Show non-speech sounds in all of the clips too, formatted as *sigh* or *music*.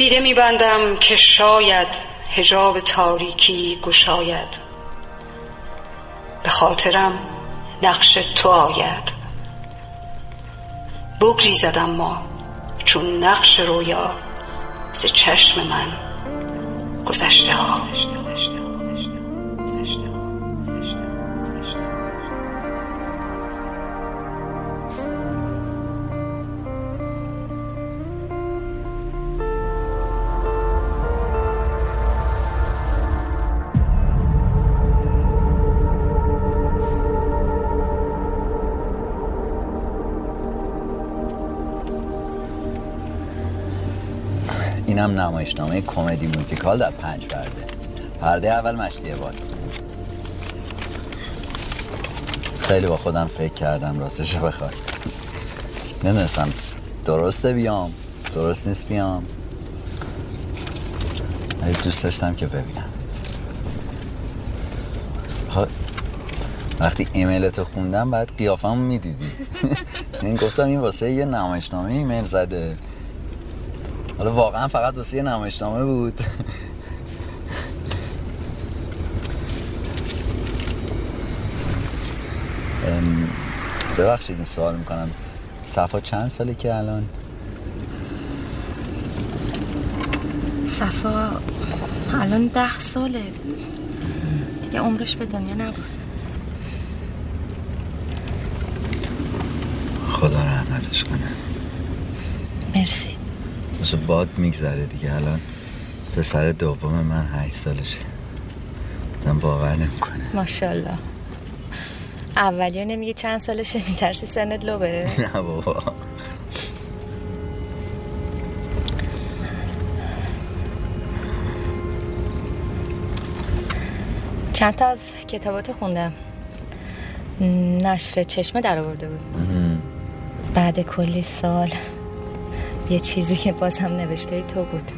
دیده میبندم که شاید هجاب تاریکی گشاید. به خاطرم نقش تو آید. بگریزد ما چون نقش رویا ز چشم من گذشته ها. اینم نمایشنامه کمدی موزیکال در پنج پرده. پرده اول مشتی باد. خیلی با خودم فکر کردم راستش بخوای. نمی‌دونستم. درسته بیام درست نیست بیام. ولی دوست داشتم که ببینم. خب، وقتی ایمیل تو خوندم بعد قیافم می‌دیدی. *laughs* این گفتم این واسه یه نمایشنامه ایمیل زده. حالا واقعا فقط واسه یه نمایشنامه بود. ببخشید این سوال می‌کنم. صفا چند ساله که الان؟ صفا الان ده ساله. دیگه عمرش به دنیا نبود. خدا رحمتش کنه. مرسی. مثل باد میگذره دیگه. الان پسر دوم من هشت سالشه. دم باور نمی‌کنه. ماشاءالله. اولیا نمیگه چند سالشه؟ میترسی سنت لو بره. *laughs* نه بابا. چند تا از کتابات خوندم؟ نشر چشمه در آورده بود. بعد کلی سال. یه چیزی که باز هم نوشته تو بود.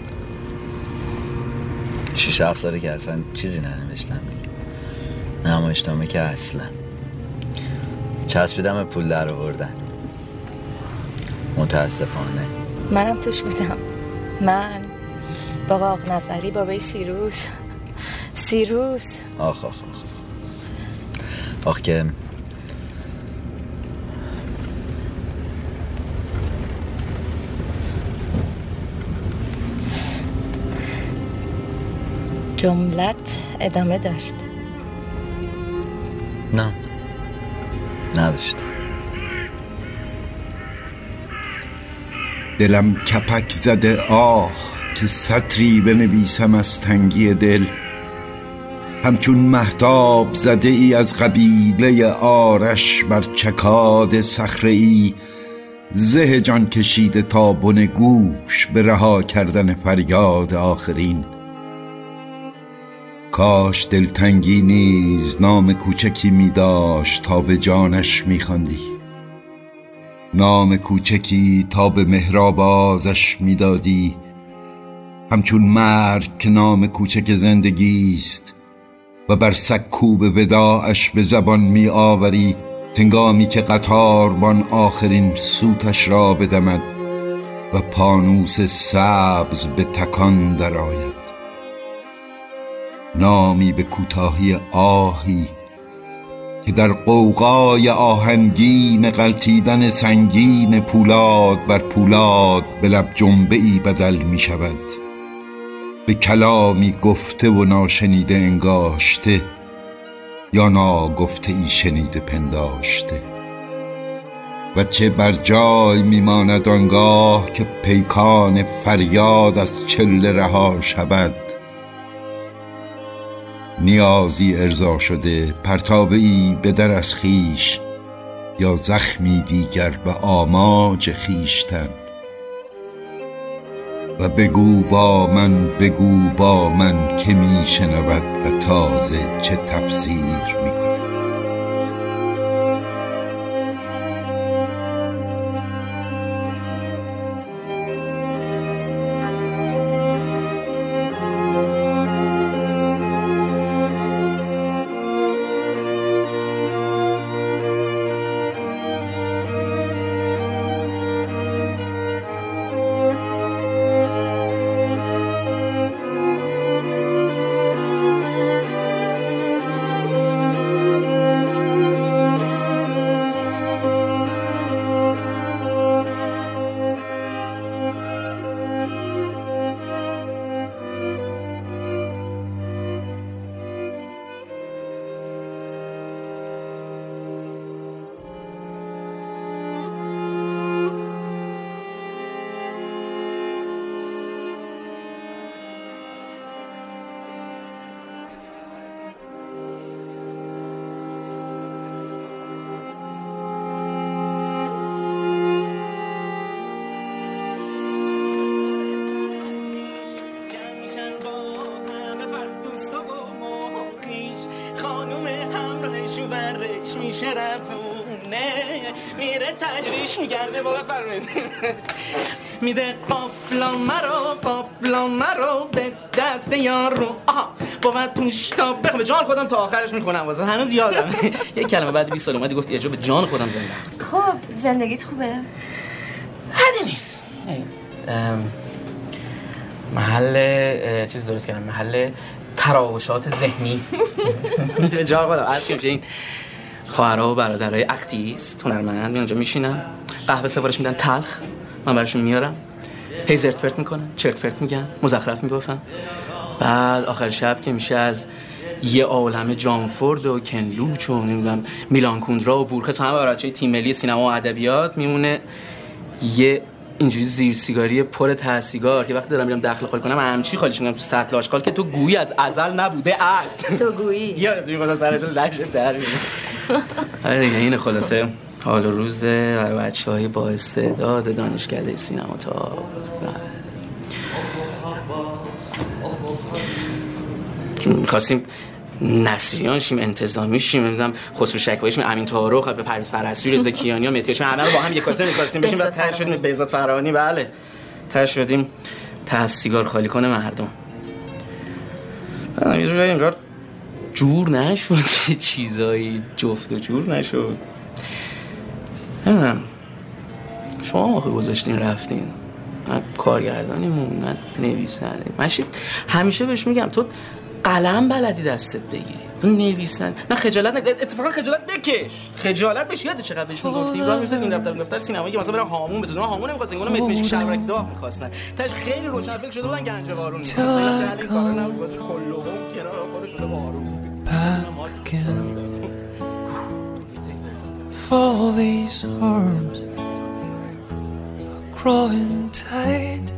شیش هفت ساله که اصلا چیزی ننوشتم. نمایشنامه که اصلا. چسبیدم پول در آوردن. متاسفانه. منم توش بودم. من با آق نظری بابای سیروس. سیروس. آخ آخ آخ. آخ که جملت ادامه داشت. نه. نداشت. دلم کپک زده آه که سطری بنویسم از تنگی دل. همچون محتاب زده ای از قبیله آرش بر چکاد سخره ای زه جان کشیده تا بن گوش به رها کردن فریاد آخرین. کاش دلتنگی نیز نام کوچکی می داشت تا به جانش می خاندی. نام کوچکی تا به مهرابازش می دادی همچون مرگ که نام کوچک زندگی است و بر سکوب وداعش به زبان می آوری هنگامی که قطاربان آخرین سوتش را بدمد و پانوس سبز به تکان درآید نامی به کوتاهی آهی که در قوقای آهنگین غلطیدن سنگین پولاد بر پولاد به لب جنبه ای بدل می شود به کلامی گفته و ناشنیده انگاشته یا ناگفته ای شنیده پنداشته. و چه بر جای میماند آنگاه که پیکان فریاد از چله رها شود. نیازی ارضا شده پرتابه ای به در از خیش یا زخمی دیگر به آماج خیشتن و بگو با من بگو با من که میشنود و تازه چه تفسیر. مهربونه میره تجریش میگرده. بابا فرمید میده قابلان مرا قابلان مرا به دست یار رو آها با توش تا بخم به جان خودم تا آخرش می‌خونم. واسه هنوز یادم. *laughs* یک کلمه بعد 20 سال اومدی گفتی اجا به جان خودم زنده خب زندگیت خوبه؟ حدی نیست. محل چیز درست کردم. محل تراوشات ذهنی. *laughs* *laughs* به جا خودم. که این خواهرها و برادرای اکتیست هنرمند می اونجا میشینم قهوه سفارش میدن تلخ. من براشون میارم. هی زرت پرت می‌کنن چرت پرت میگن مزخرف میبافن بعد آخر شب که میشه از یه عالم جانفورد و کنلوچ و نمی‌دونم میلان کوندرا و بورخس همه بچه تیم ملی سینما و ادبیات میمونه. یه اینجوری زیر سیگاری پر ته سیگار که وقتی دارم میرم داخل خالی کنم همچی خالیش میگم تو سطل آشغال که تو گویی از ازل نبوده است. تو گویی. یا از این سرش لش در *laughs* آره دیگه این خلاصه. حال و روزه برای بچه های با استعداد دانشکده سینما تا می‌خواستیم نصریان شیم انتظامی شیم نمی‌دونم خسرو شکوایی شیم امین طارق به پرویز پرستوی رضا کیانی و مهدی همه رو با هم یک کاسه می‌خواستیم بشیم بعد تاش شدیم. بهزاد فرهانی بله. تاش شدیم. تا سیگار خالی کنه مردم. یه جوری انگار جور نشد چیزایی جفت و جور نشد. نمی‌دونم شما آخه گذاشتین رفتین. من کارگردانیمون من نویسنده. مشید همیشه بهش میگم تو قلم بلدی دستت بگیری. تو نویسن نه خجالت نه اتفاقا خجالت بکش. خجالت بشه یاد چقدر بهش می‌گفتی؟ راه میفتاد این دفتر دفتر سینمایی که مثلا برای هامون بزنن هامون نمی‌خواستن اونو مت میشه شبرک داغ می‌خواستن. تاش خیلی روشن فکر شده بودن گنج بارون می‌خواستن این کارا نبود. واسه کلو کنار خودش back again. For these arms are growing tight,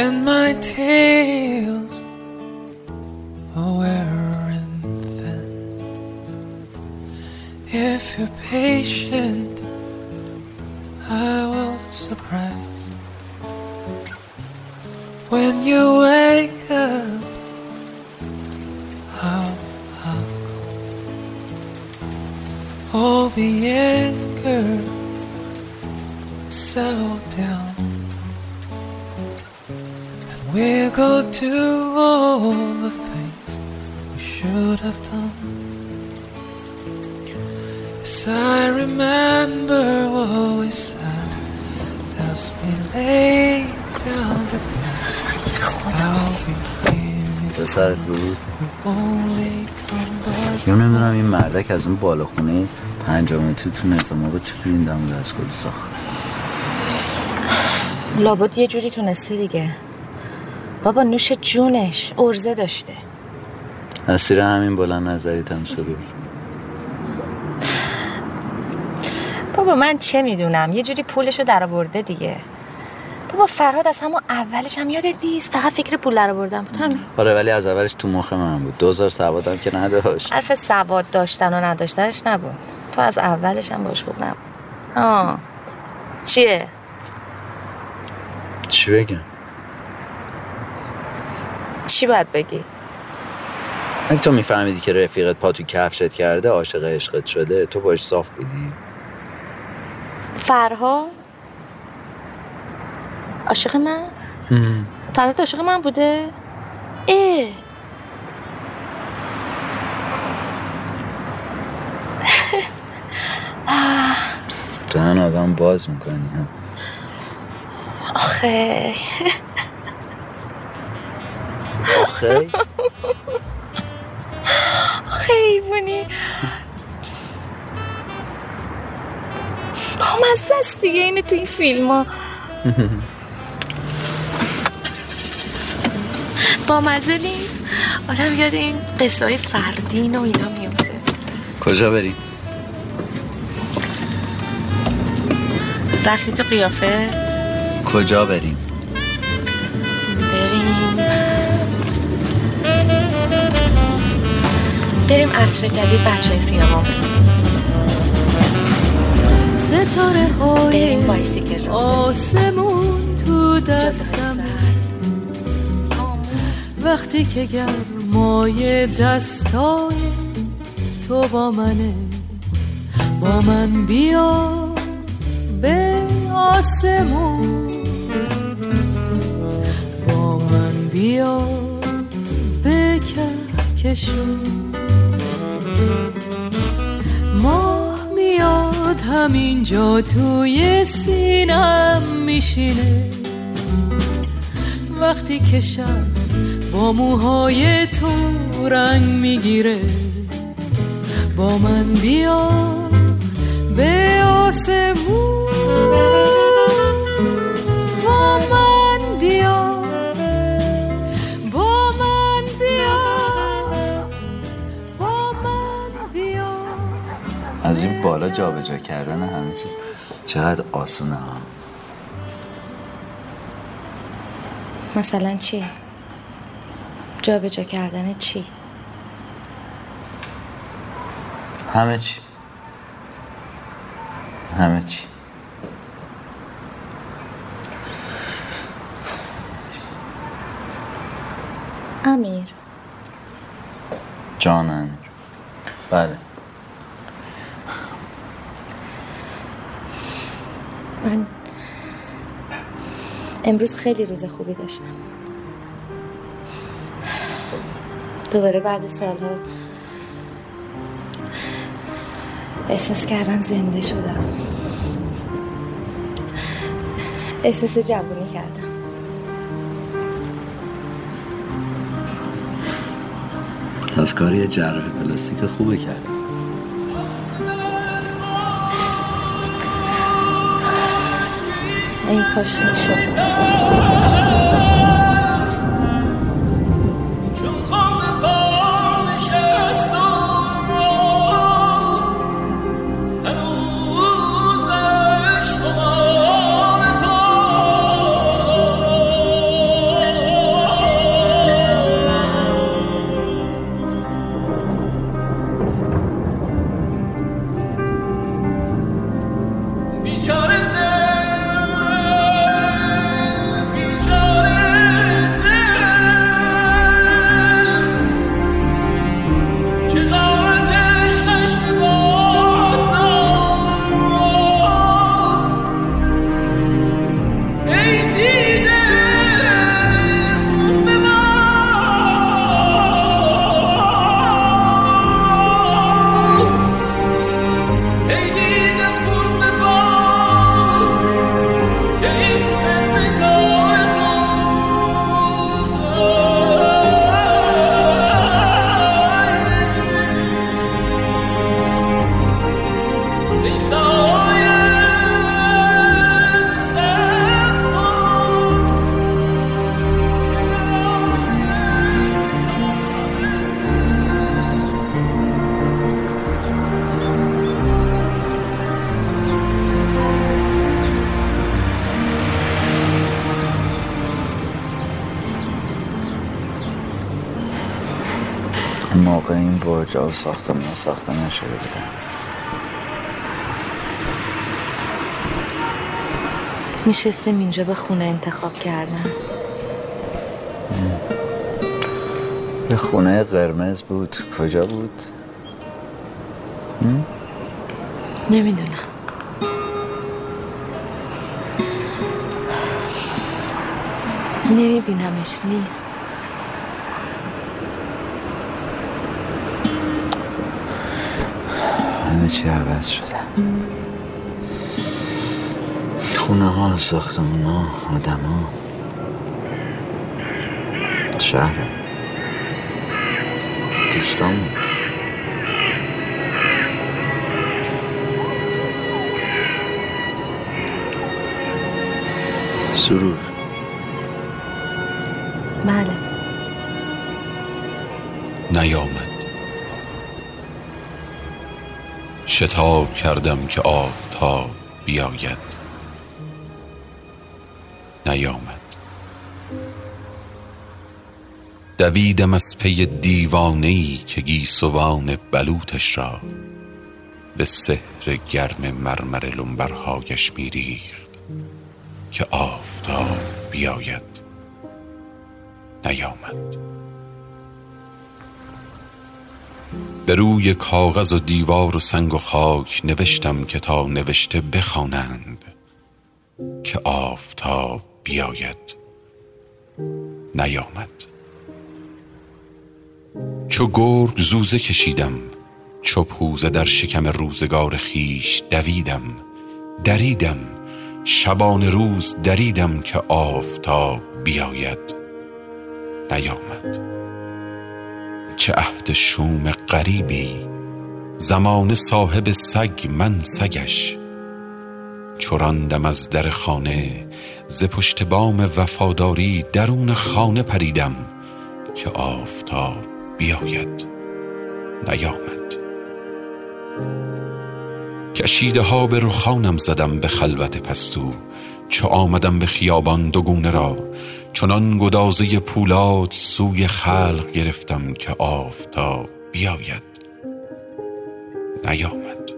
and my tails are wearing thin. If you're patient, I will surprise when you wake up. the anger settle down. We'll go do all the things we should have done. Yes, I remember what we said as we lay down to پسر بود یا نمیدونم این مردک از اون بالاخونه پنجامه تو تو نظام آقا چطور این دمو کلی ساخت لابد یه جوری تونسته دیگه. بابا نوش جونش ارزه داشته. اسیر همین بلند نظری تم سرور بابا من چه می‌دونم؟ یه جوری پولشو در آورده دیگه. بابا فراد از همون اولش هم یادت نیست؟ فقط فکر پول در آوردم بود همین آره ولی از اولش تو مخ من بود. دوزار سوادم که نداشت. حرف سواد داشتن و نداشتنش نبود. تو از اولش هم باش خوب نبود. آه. چیه؟ چی بگم؟ چی باید بگی؟ اگه تو میفهمیدی که رفیقت پا تو کفشت کرده عاشق عشقت شده تو باش صاف بودی. فرها عاشق من؟ فرهاد عاشق من بوده؟ اه. آدم باز می‌کنی آخه. آخه؟ خیبونی با مزه است دیگه اینه تو این فیلم ها. با مزه نیست. آدم یاد این قصه های فردین و اینا میفته کجا بریم؟ رفتی تو قیافه؟ کجا بریم؟ بریم. بریم عصر جدید بچه خیابان. ستاره های بریم بایسیکل رو. آسمون تو دستم. وقتی که گرمای دستای تو با منه با من بیا به آسمون. با من بیا به کهکشون. ماه میاد همینجا توی سینم میشینه. وقتی که شب با موهای تو رنگ می‌گیره. با من بیا به آسمون. با من بیا با من بیا با من بیا از این بالا جابجا کردن همه چیز چقدر آسونه ها. مثلا چی؟ جابجا کردن چی؟ همه چی. همه چی. امیر. جان امیر. بله. من امروز خیلی روز خوبی داشتم. دوباره بعد سالها احساس کردم زنده شدم. احساس جوونی از کاری یه جراح پلاستیک خوبه کردم ای کاش می‌شد. موقع این برج و ساختمون ساخته نشده بودن میشستیم اینجا به خونه انتخاب کردن. یه خونه قرمز بود. کجا بود؟ نمی‌دونم. نمیبینمش. نیست. چی عوض شده خونه ها ساختمون ها آدم ها شهر. دوستامون سرور. بله. نیامد. شتاب کردم که آفتاب بیاید. نیامد. دویدم از پی دیوانهی که گیسوان بلوتش را به سحر گرم مرمر لنبرهایش میریخت که آفتاب بیاید. نیامد. به روی کاغذ و دیوار و سنگ و خاک نوشتم که تا نوشته بخوانند که آفتاب بیاید نیامد. چو گرگ زوزه کشیدم چو پوزه در شکم روزگار خیش دویدم دریدم شبان روز دریدم که آفتاب بیاید نیامد. چه عهد شوم غریبی. زمان صاحب سگ من سگش. چراندم از در خانه ز پشت بام وفاداری درون خانه پریدم که آفتاب بیاید نیامد. کشیده ها به رخانم زدم به خلوت پستو چو آمدم به خیابان دوگونه را چنان گدازه پولاد سوی خلق گرفتم که آفتاب بیاید. نیامد.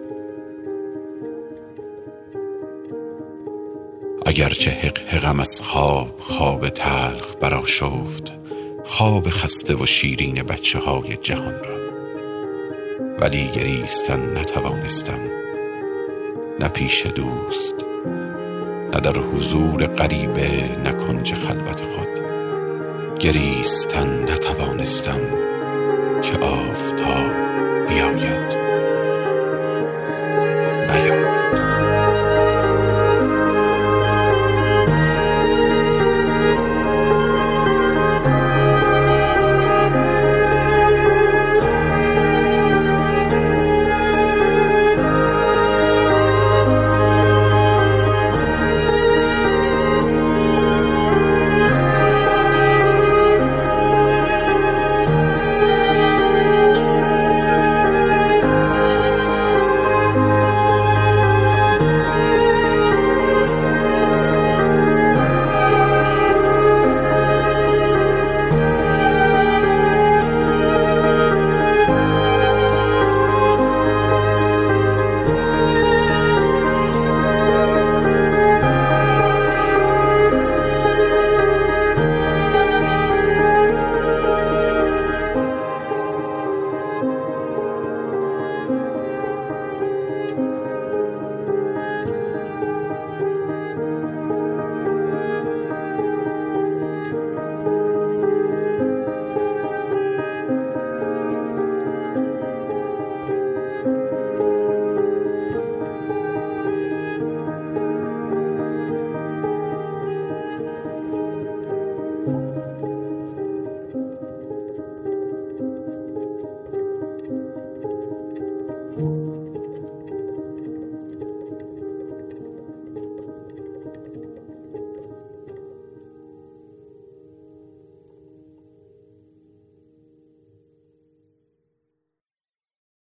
اگرچه حق حقم از خواب خواب تلخ براشفت خواب خسته و شیرین بچه های جهان را. ولی گریستن نتوانستم. نه پیش دوست نه در حضور غریبه نه کنج خلوت خود. گریستن نتوانستم که بیاید